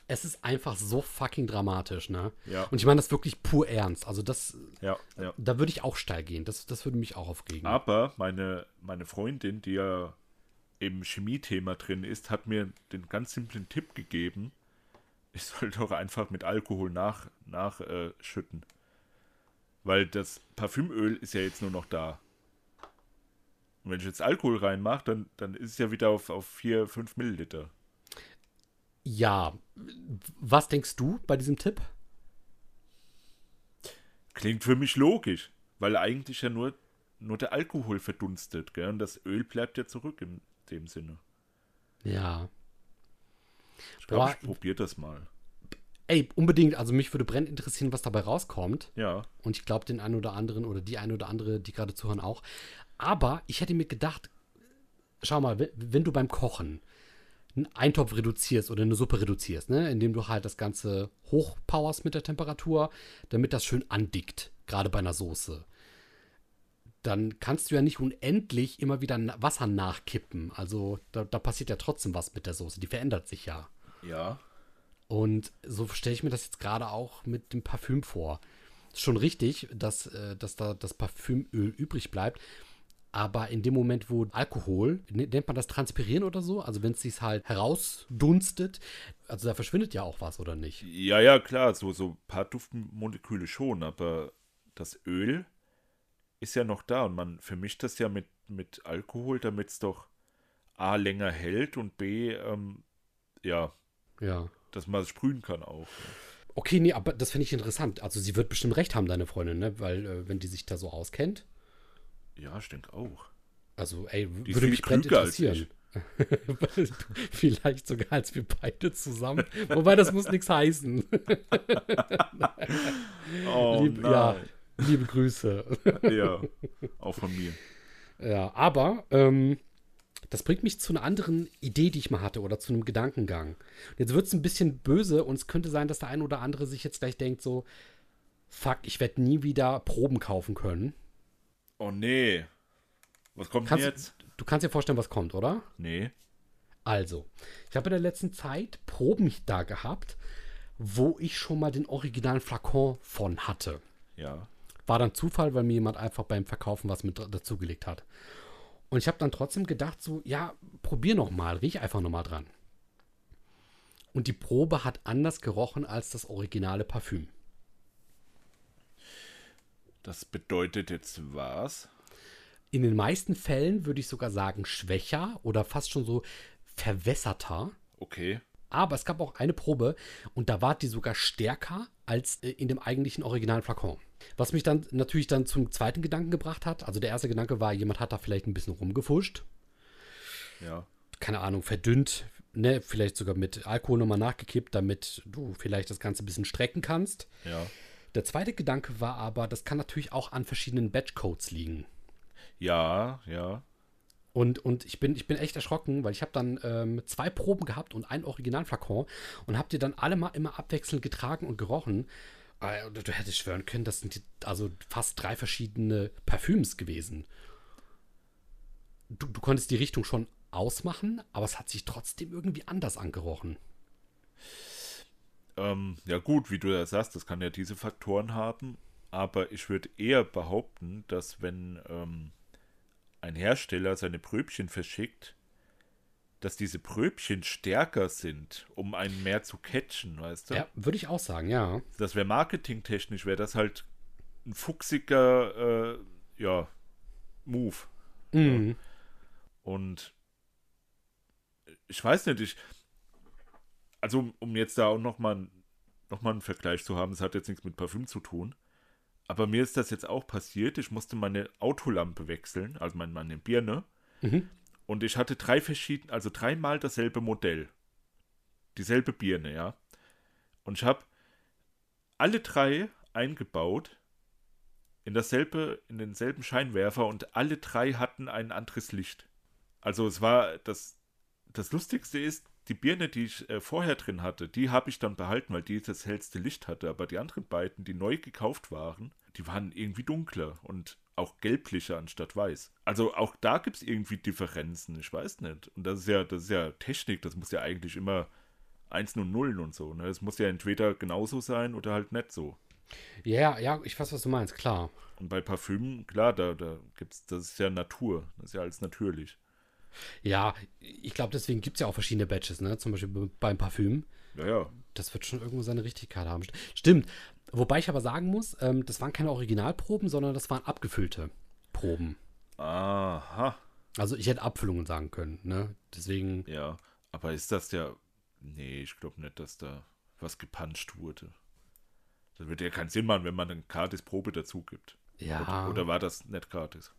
Es ist einfach so fucking dramatisch, ne? Ja. Und ich meine das wirklich pur ernst. Also das, Ja, ja. da würde ich auch steil gehen. Das, das würde mich auch aufregen. Aber meine, meine Freundin, die ja im Chemie-Thema drin ist, hat mir den ganz simplen Tipp gegeben, ich soll doch einfach mit Alkohol nach, nachschütten. Äh, schütten. Weil das Parfümöl ist ja jetzt nur noch da. Und wenn ich jetzt Alkohol reinmache, dann, dann ist es ja wieder auf, auf 4, 5 Milliliter. Ja. Was denkst du bei diesem Tipp? Klingt für mich logisch, weil eigentlich ja nur, nur der Alkohol verdunstet, gell? Und das Öl bleibt ja zurück in dem Sinne. Ja. Ich glaube, ich probiere das mal. Ey, unbedingt. Also mich würde brennend interessieren, was dabei rauskommt. Ja. Und ich glaube, den einen oder anderen oder die eine oder andere, die gerade zuhören, auch. Aber ich hätte mir gedacht, schau mal, wenn du beim Kochen einen Eintopf reduzierst oder eine Suppe reduzierst, ne, indem du halt das Ganze hochpowerst mit der Temperatur, damit das schön andickt, gerade bei einer Soße, dann kannst du ja nicht unendlich immer wieder Wasser nachkippen. Also da, da passiert ja trotzdem was mit der Soße, die verändert sich ja. Ja. Und so stelle ich mir das jetzt gerade auch mit dem Parfüm vor. Ist schon richtig, dass, äh, dass da das Parfümöl übrig bleibt. Aber in dem Moment, wo Alkohol, ne- nennt man das Transpirieren oder so, also wenn es sich halt herausdunstet, also da verschwindet ja auch was, oder nicht? Ja, ja, klar, so, so ein paar Duftmoleküle schon, aber das Öl ist ja noch da und man vermischt das ja mit, mit Alkohol, damit es doch A länger hält und B, ähm, ja, Ja. dass man es sprühen kann auch. Okay, nee, aber das finde ich interessant. Also sie wird bestimmt recht haben, deine Freundin, ne? Weil, äh, wenn die sich da so auskennt. Ja, ich denke auch. Also, ey, Die würde mich brennend interessieren. *laughs* Vielleicht sogar als wir beide zusammen. Wobei, das muss nichts heißen. *laughs* Oh, Lieb, ja, liebe Grüße. *laughs* ja, auch von mir. ja, aber ähm, das bringt mich zu einer anderen Idee, die ich mal hatte oder zu einem Gedankengang. Und jetzt wird es ein bisschen böse und es könnte sein, dass der ein oder andere sich jetzt gleich denkt so, fuck, ich werde nie wieder Proben kaufen können. Oh nee. Was kommt Kannst, jetzt? Du kannst dir vorstellen, was kommt, oder? Nee. Also, ich habe in der letzten Zeit Proben da gehabt, wo ich schon mal den originalen Flakon von hatte. Ja. War dann Zufall, weil mir jemand einfach beim Verkaufen was mit dazugelegt hat. Und ich habe dann trotzdem gedacht, so, ja, probier noch mal, riech einfach noch mal dran. Und die Probe hat anders gerochen als das originale Parfüm. Das bedeutet jetzt was? In den meisten Fällen würde ich sogar sagen schwächer oder fast schon so verwässerter. Okay. Aber es gab auch eine Probe und da war die sogar stärker als äh, in dem eigentlichen originalen Flakon. Was mich dann natürlich dann zum zweiten Gedanken gebracht hat. Also der erste Gedanke war, jemand hat da vielleicht ein bisschen rumgefuscht. Ja. Keine Ahnung, verdünnt, ne, vielleicht sogar mit Alkohol nochmal nachgekippt, damit du vielleicht das Ganze ein bisschen strecken kannst. Ja. Der zweite Gedanke war aber, das kann natürlich auch an verschiedenen Batchcodes liegen. Ja, ja. Und, und ich, bin, ich bin echt erschrocken, weil ich habe dann ähm, zwei Proben gehabt und einen Originalflakon und habe die dann alle mal immer abwechselnd getragen und gerochen. Äh, du hättest schwören können, das sind die, also fast drei verschiedene Parfüms gewesen. Du, du konntest die Richtung schon ausmachen, aber es hat sich trotzdem irgendwie anders angerochen. Ähm, ja gut, wie du ja sagst, das kann ja diese Faktoren haben, aber ich würde eher behaupten, dass wenn ähm, ein Hersteller seine Pröbchen verschickt, dass diese Pröbchen stärker sind, um einen mehr zu catchen, weißt du? Ja, würde ich auch sagen, ja. Das wäre marketingtechnisch, wäre das halt ein fuchsiger, äh, ja, Move. Mhm. Und ich weiß nicht, ich, also um jetzt da auch nochmal noch mal einen Vergleich zu haben, es hat jetzt nichts mit Parfüm zu tun, aber mir ist das jetzt auch passiert, ich musste meine Autolampe wechseln, also meine, meine Birne, Mhm. und ich hatte drei verschiedene, also dreimal dasselbe Modell. Dieselbe Birne, ja. Und ich habe alle drei eingebaut in dasselbe, in denselben Scheinwerfer und alle drei hatten ein anderes Licht. Also es war das, das Lustigste ist, die Birne, die ich äh, vorher drin hatte, die habe ich dann behalten, weil die das hellste Licht hatte. Aber die anderen beiden, die neu gekauft waren, die waren irgendwie dunkler und auch gelblicher anstatt weiß. Also auch da gibt es irgendwie Differenzen, ich weiß nicht. Und das ist ja, das ist ja Technik, das muss ja eigentlich immer Einsen und Nullen und so. Ne? Es muss ja entweder genauso sein oder halt nicht so. Ja, ja, ich weiß, was du meinst, klar. Und bei Parfümen, klar, da, da gibt's, das ist ja Natur. Das ist ja alles natürlich. Ja, ich glaube, deswegen gibt es ja auch verschiedene Batches, ne? Zum Beispiel be- beim Parfüm. Ja, ja. Das wird schon irgendwo seine Richtigkeit haben. St- Stimmt. Wobei ich aber sagen muss, ähm, das waren keine Originalproben, sondern das waren abgefüllte Proben. Aha. Also ich hätte Abfüllungen sagen können, ne? Deswegen, Ja. Aber ist das ja. Nee, ich glaube nicht, dass da was gepanscht wurde. Das würde ja keinen Sinn machen, wenn man eine Gratis-Probe dazu gibt. ja. Oder, oder war das nicht gratis?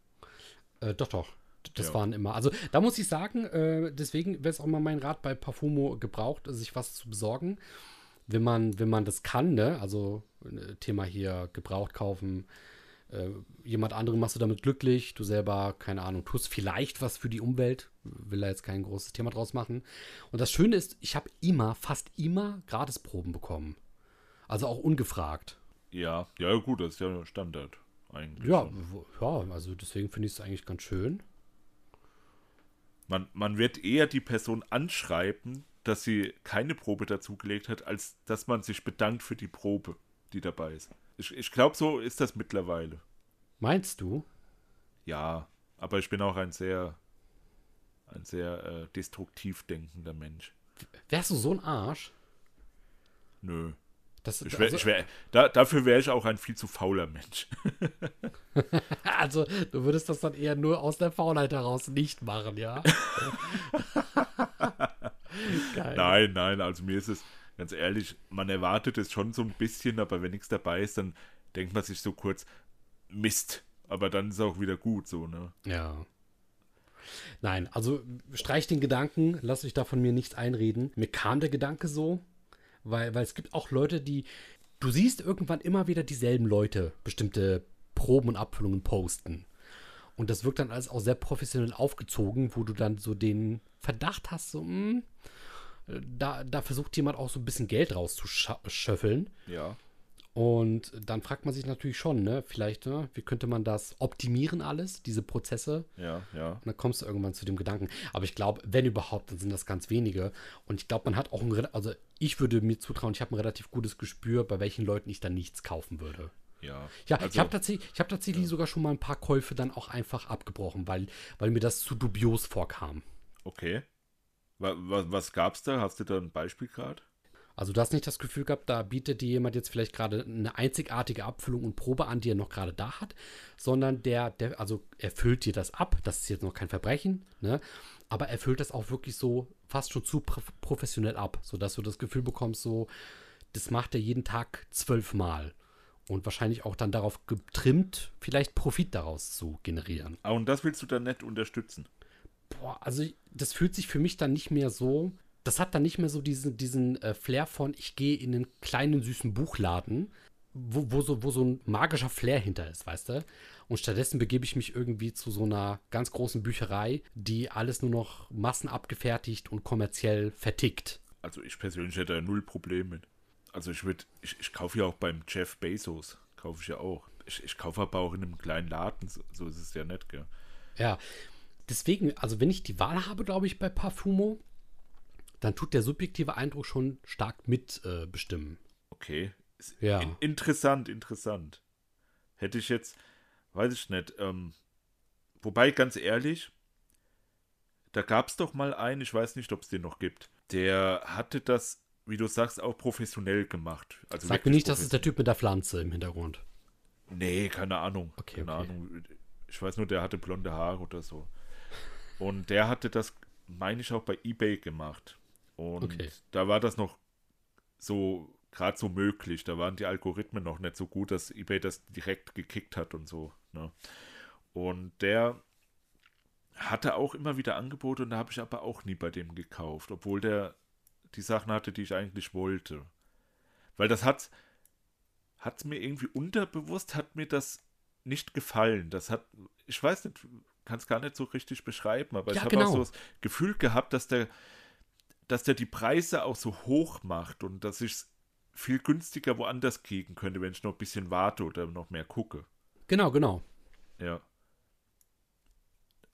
Äh, doch, doch. Das Ja. waren immer. Also da muss ich sagen, äh, deswegen wäre es auch mal mein Rat bei Parfumo gebraucht, sich was zu besorgen. Wenn man, wenn man das kann, ne? Also äh, Thema hier gebraucht kaufen. Äh, jemand anderen machst du damit glücklich, du selber, keine Ahnung, tust vielleicht was für die Umwelt, will da jetzt kein großes Thema draus machen. Und das Schöne ist, ich habe immer, fast immer Gratisproben bekommen. Also auch ungefragt. Ja, ja, gut, das ist ja Standard eigentlich. Ja, ja, also deswegen finde ich es eigentlich ganz schön. Man, man wird eher die Person anschreiben, dass sie keine Probe dazugelegt hat, als dass man sich bedankt für die Probe, die dabei ist. Ich, ich glaube, so ist das mittlerweile. Meinst du? Ja, aber ich bin auch ein sehr, ein sehr äh, destruktiv denkender Mensch. Wärst du so ein Arsch? Nö. Das, Ich wär, also, ich wär, da, dafür wäre ich auch ein viel zu fauler Mensch. *laughs* also, du würdest das dann eher nur aus der Faulheit heraus nicht machen, ja? *laughs* Nein, nein, also mir ist es, ganz ehrlich, man erwartet es schon so ein bisschen, aber wenn nichts dabei ist, dann denkt man sich so kurz, Mist. Aber dann ist es auch wieder gut, so, ne? Ja. Nein, also streich den Gedanken, lass dich da von mir nichts einreden. Mir kam der Gedanke so, weil, weil es gibt auch Leute, die. Du siehst irgendwann immer wieder dieselben Leute bestimmte Proben und Abfüllungen posten. Und das wirkt dann alles auch sehr professionell aufgezogen, wo du dann so den Verdacht hast, so, hm, da, da versucht jemand auch so ein bisschen Geld rauszuschöffeln. Ja. Und dann fragt man sich natürlich schon, ne, vielleicht, ne, wie könnte man das optimieren alles, diese Prozesse? Ja, ja. Und dann kommst du irgendwann zu dem Gedanken. Aber ich glaube, wenn überhaupt, dann sind das ganz wenige. Und ich glaube, man hat auch ein, also ich würde mir zutrauen, ich habe ein relativ gutes Gespür, bei welchen Leuten ich dann nichts kaufen würde. Ja. Ja, ich Also- habe tatsächlich, ich hab tatsächlich sogar schon mal ein paar Käufe dann auch einfach abgebrochen, weil, weil mir das zu dubios vorkam. Okay. Was, was, was gab's da? Hast du da ein Beispiel gerade? Also du hast nicht das Gefühl gehabt, da bietet dir jemand jetzt vielleicht gerade eine einzigartige Abfüllung und Probe an, die er noch gerade da hat, sondern der, der, also er füllt dir das ab, das ist jetzt noch kein Verbrechen, ne? Aber er füllt das auch wirklich so fast schon zu prof- professionell ab, sodass du das Gefühl bekommst, so, das macht er jeden Tag zwölfmal. Und wahrscheinlich auch dann darauf getrimmt, vielleicht Profit daraus zu generieren. Ah, und das willst du dann nicht unterstützen? Boah, also das fühlt sich für mich dann nicht mehr so. Das hat dann nicht mehr so diesen, diesen äh, Flair von, ich gehe in einen kleinen süßen Buchladen wo, wo, so, wo so ein magischer Flair hinter ist, weißt du? Und stattdessen begebe ich mich irgendwie zu so einer ganz großen Bücherei, die alles nur noch massenabgefertigt und kommerziell vertickt. Also ich persönlich hätte da null Problem mit. Also ich würde, ich, ich kaufe ja auch beim Jeff Bezos, kaufe ich ja auch. Ich, ich kaufe aber auch in einem kleinen Laden, so, so ist es ja nicht, gell? Ja, deswegen, also wenn ich die Wahl habe, glaube ich, bei Parfumo, dann tut der subjektive Eindruck schon stark mitbestimmen. Äh. Okay. Ja. in, interessant, interessant. Hätte ich jetzt, weiß ich nicht, ähm, wobei ganz ehrlich, da gab es doch mal einen, ich weiß nicht, ob es den noch gibt, der hatte das, wie du sagst, auch professionell gemacht. Also Sag mir nicht, das ist der Typ mit der Pflanze im Hintergrund. Nee, keine Ahnung. Okay, keine okay. Ahnung. Ich weiß nur, der hatte blonde Haare oder so. Und der hatte das, meine ich, auch bei eBay gemacht. Und Okay. da war das noch so, gerade so möglich. Da waren die Algorithmen noch nicht so gut, dass eBay das direkt gekickt hat und so. Ne? Und der hatte auch immer wieder Angebote und da habe ich aber auch nie bei dem gekauft, obwohl der die Sachen hatte, die ich eigentlich wollte. Weil das hat hat mir irgendwie unterbewusst, hat mir das nicht gefallen. Das hat, ich weiß nicht, kann es gar nicht so richtig beschreiben, aber Ja, ich habe genau. auch so das Gefühl gehabt, dass der, dass der die Preise auch so hoch macht und dass ich es viel günstiger woanders kriegen könnte, wenn ich noch ein bisschen warte oder noch mehr gucke. Genau, genau. Ja.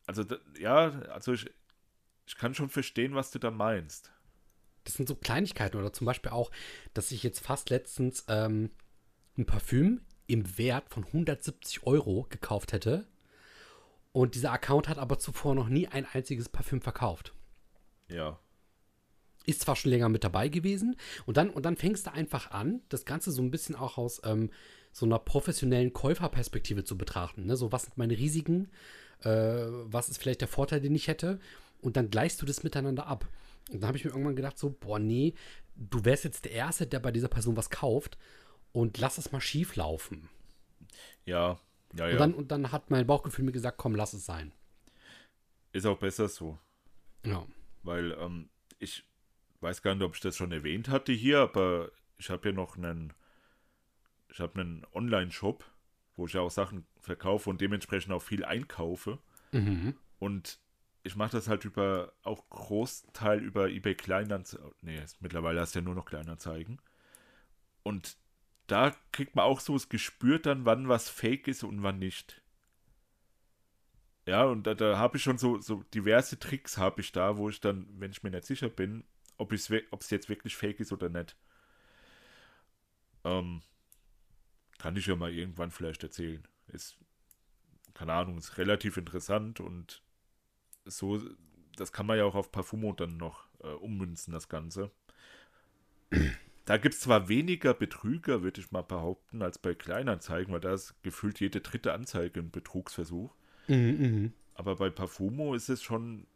Also, ja, also ich, ich kann schon verstehen, was du da meinst. Das sind so Kleinigkeiten oder zum Beispiel auch, dass ich jetzt fast letztens ähm, ein Parfüm im Wert von 170 Euro gekauft hätte. Und dieser Account hat aber zuvor noch nie ein einziges Parfüm verkauft. Ja. Ist zwar schon länger mit dabei gewesen und dann, und dann fängst du einfach an, das Ganze so ein bisschen auch aus ähm, so einer professionellen Käuferperspektive zu betrachten. Ne? So, was sind meine Risiken? Äh, was ist vielleicht der Vorteil, den ich hätte? Und dann gleichst du das miteinander ab. Und dann habe ich mir irgendwann gedacht, so, boah, nee, du wärst jetzt der Erste, der bei dieser Person was kauft und lass es mal schief laufen. Ja. Ja, Und, ja. dann, und dann hat mein Bauchgefühl mir gesagt, komm, lass es sein. Ist auch besser so. Ja. Weil ähm, ich weiß gar nicht, ob ich das schon erwähnt hatte hier, aber ich habe ja noch einen, ich habe einen Online-Shop, wo ich ja auch Sachen verkaufe und dementsprechend auch viel einkaufe. Mhm. Und ich mache das halt über, auch Großteil über eBay Kleinanzeigen. Nee, ist- mittlerweile hast du ja nur noch Kleinanzeigen. Und da kriegt man auch so das Gespür dann, wann was fake ist und wann nicht. Ja, und da, da habe ich schon so, so diverse Tricks habe ich da, wo ich dann, wenn ich mir nicht sicher bin, ob es jetzt wirklich fake ist oder nicht. Ähm, kann ich ja mal irgendwann vielleicht erzählen. Ist, keine Ahnung, ist relativ interessant und so, das kann man ja auch auf Parfumo dann noch äh, ummünzen, das Ganze. Da gibt es zwar weniger Betrüger, würde ich mal behaupten, als bei Kleinanzeigen, weil da ist gefühlt jede dritte Anzeige ein Betrugsversuch. Mhm, mhm. Aber bei Parfumo ist es schon,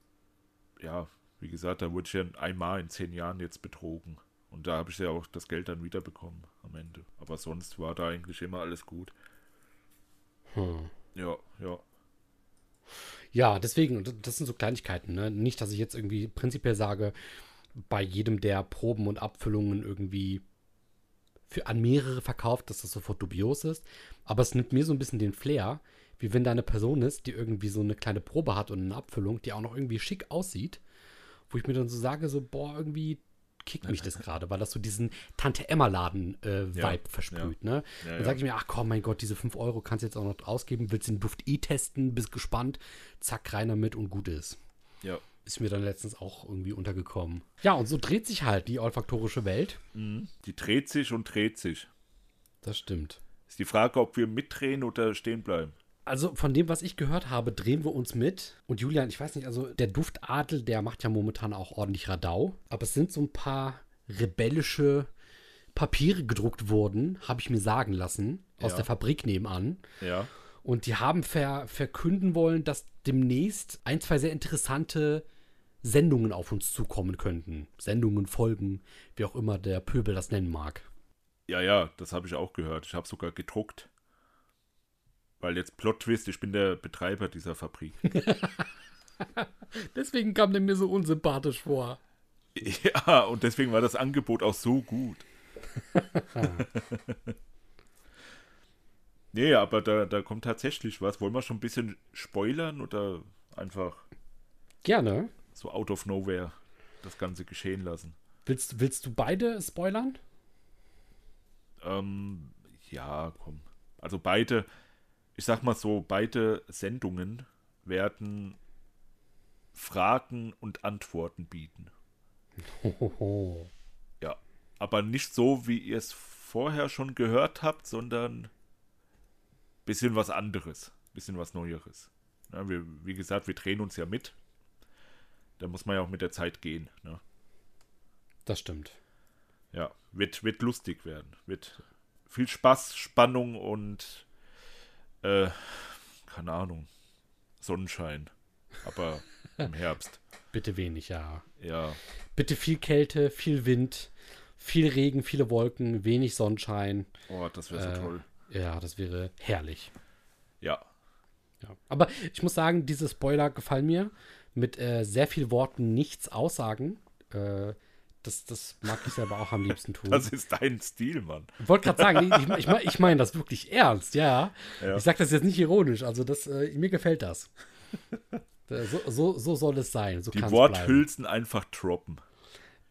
ja, wie gesagt, da wurde ich ja einmal in zehn Jahren jetzt betrogen. Und da habe ich ja auch das Geld dann wiederbekommen am Ende. Aber sonst war da eigentlich immer alles gut. Hm. Ja, ja. Ja, deswegen, und das sind so Kleinigkeiten, ne? Nicht, dass ich jetzt irgendwie prinzipiell sage, bei jedem der Proben und Abfüllungen irgendwie für an mehrere verkauft, dass das sofort dubios ist. Aber es nimmt mir so ein bisschen den Flair, wie wenn da eine Person ist, die irgendwie so eine kleine Probe hat und eine Abfüllung, die auch noch irgendwie schick aussieht, wo ich mir dann so sage, so, boah, irgendwie kickt mich das gerade, weil das so diesen Tante-Emma-Laden-Vibe Ja, versprüht, ne? Ja, Dann ja. sage ich mir, ach komm, mein Gott, diese 5 Euro kannst du jetzt auch noch ausgeben, willst den Duft eh testen, bist gespannt, zack, rein damit und gut ist. Ja. Ist mir dann letztens auch irgendwie untergekommen. Ja, und so dreht sich halt die olfaktorische Welt. Mhm. Die dreht sich und dreht sich. Das stimmt. Ist die Frage, ob wir mitdrehen oder stehen bleiben. Also von dem, was ich gehört habe, drehen wir uns mit. Und Julian, ich weiß nicht, also der Duftadel, der macht ja momentan auch ordentlich Radau. Aber es sind so ein paar rebellische Papiere gedruckt worden, habe ich mir sagen lassen, aus Ja. der Fabrik nebenan. Ja. Und die haben ver verkünden wollen, dass demnächst ein, zwei sehr interessante Sendungen auf uns zukommen könnten. Sendungen, Folgen, wie auch immer der Pöbel das nennen mag. Ja, ja, das habe ich auch gehört. Ich habe sogar gedruckt. Weil jetzt Plot Twist, ich bin der Betreiber dieser Fabrik. *laughs* Deswegen kam der mir so unsympathisch vor. ja, und deswegen war das Angebot auch so gut. *laughs* Nee, aber da, da kommt tatsächlich was. Wollen wir schon ein bisschen spoilern oder einfach Gerne. so out of nowhere das Ganze geschehen lassen? Willst, willst du beide spoilern? Ähm, ja, komm. Also beide, ich sag mal so, beide Sendungen werden Fragen und Antworten bieten. Hohoho. Ja. Aber nicht so, wie ihr es vorher schon gehört habt, sondern bisschen was anderes, bisschen was Neueres. Ja, wir, wie gesagt, wir drehen uns ja mit. Da muss man ja auch mit der Zeit gehen. Ne? Das stimmt. Ja, wird, wird lustig werden. Wird viel Spaß, Spannung und äh, keine Ahnung, Sonnenschein. Aber im Herbst. *laughs* Bitte wenig, ja. Ja, Bitte viel Kälte, viel Wind, viel Regen, viele Wolken, wenig Sonnenschein. oh, das wäre so Äh, toll. Ja, das wäre herrlich. Ja, Ja. Aber ich muss sagen, diese Spoiler gefallen mir. Mit äh, sehr viel Worten nichts aussagen. Äh, das, das mag ich selber auch am liebsten tun. das ist dein Stil, Mann. Ich wollte gerade sagen, ich, ich, ich meine das wirklich ernst, ja. Ja. Ich sage das jetzt nicht ironisch, also das, äh, mir gefällt das. *laughs* Äh, so, so, so soll es sein. So Die. Worthülsen einfach droppen.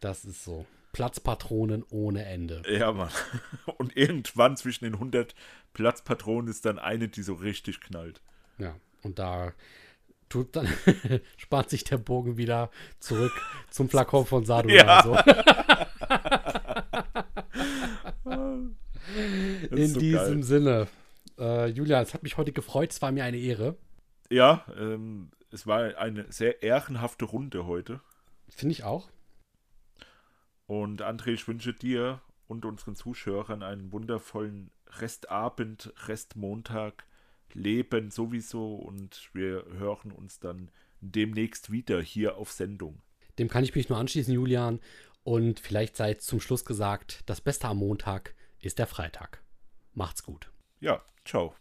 Das ist so. Platzpatronen ohne Ende. Ja, Mann. *laughs* Und irgendwann zwischen den 100 Platzpatronen ist dann eine, die so richtig knallt. Ja, und da tut dann *laughs* spart sich der Bogen wieder zurück *laughs* zum Flakon von Sadu Ja. so. Das *laughs* In so diesem geil. Sinne. Äh, Julia, es hat mich heute gefreut, es war mir eine Ehre. Ja, ähm, es war eine sehr ehrenhafte Runde heute. Finde ich auch. Und André, ich wünsche dir und unseren Zuschauern einen wundervollen Restabend, Restmontag, Leben sowieso. Und wir hören uns dann demnächst wieder hier auf Sendung. Dem kann ich mich nur anschließen, Julian. Und vielleicht sei zum Schluss gesagt, das Beste am Montag ist der Freitag. Macht's gut. Ja, ciao.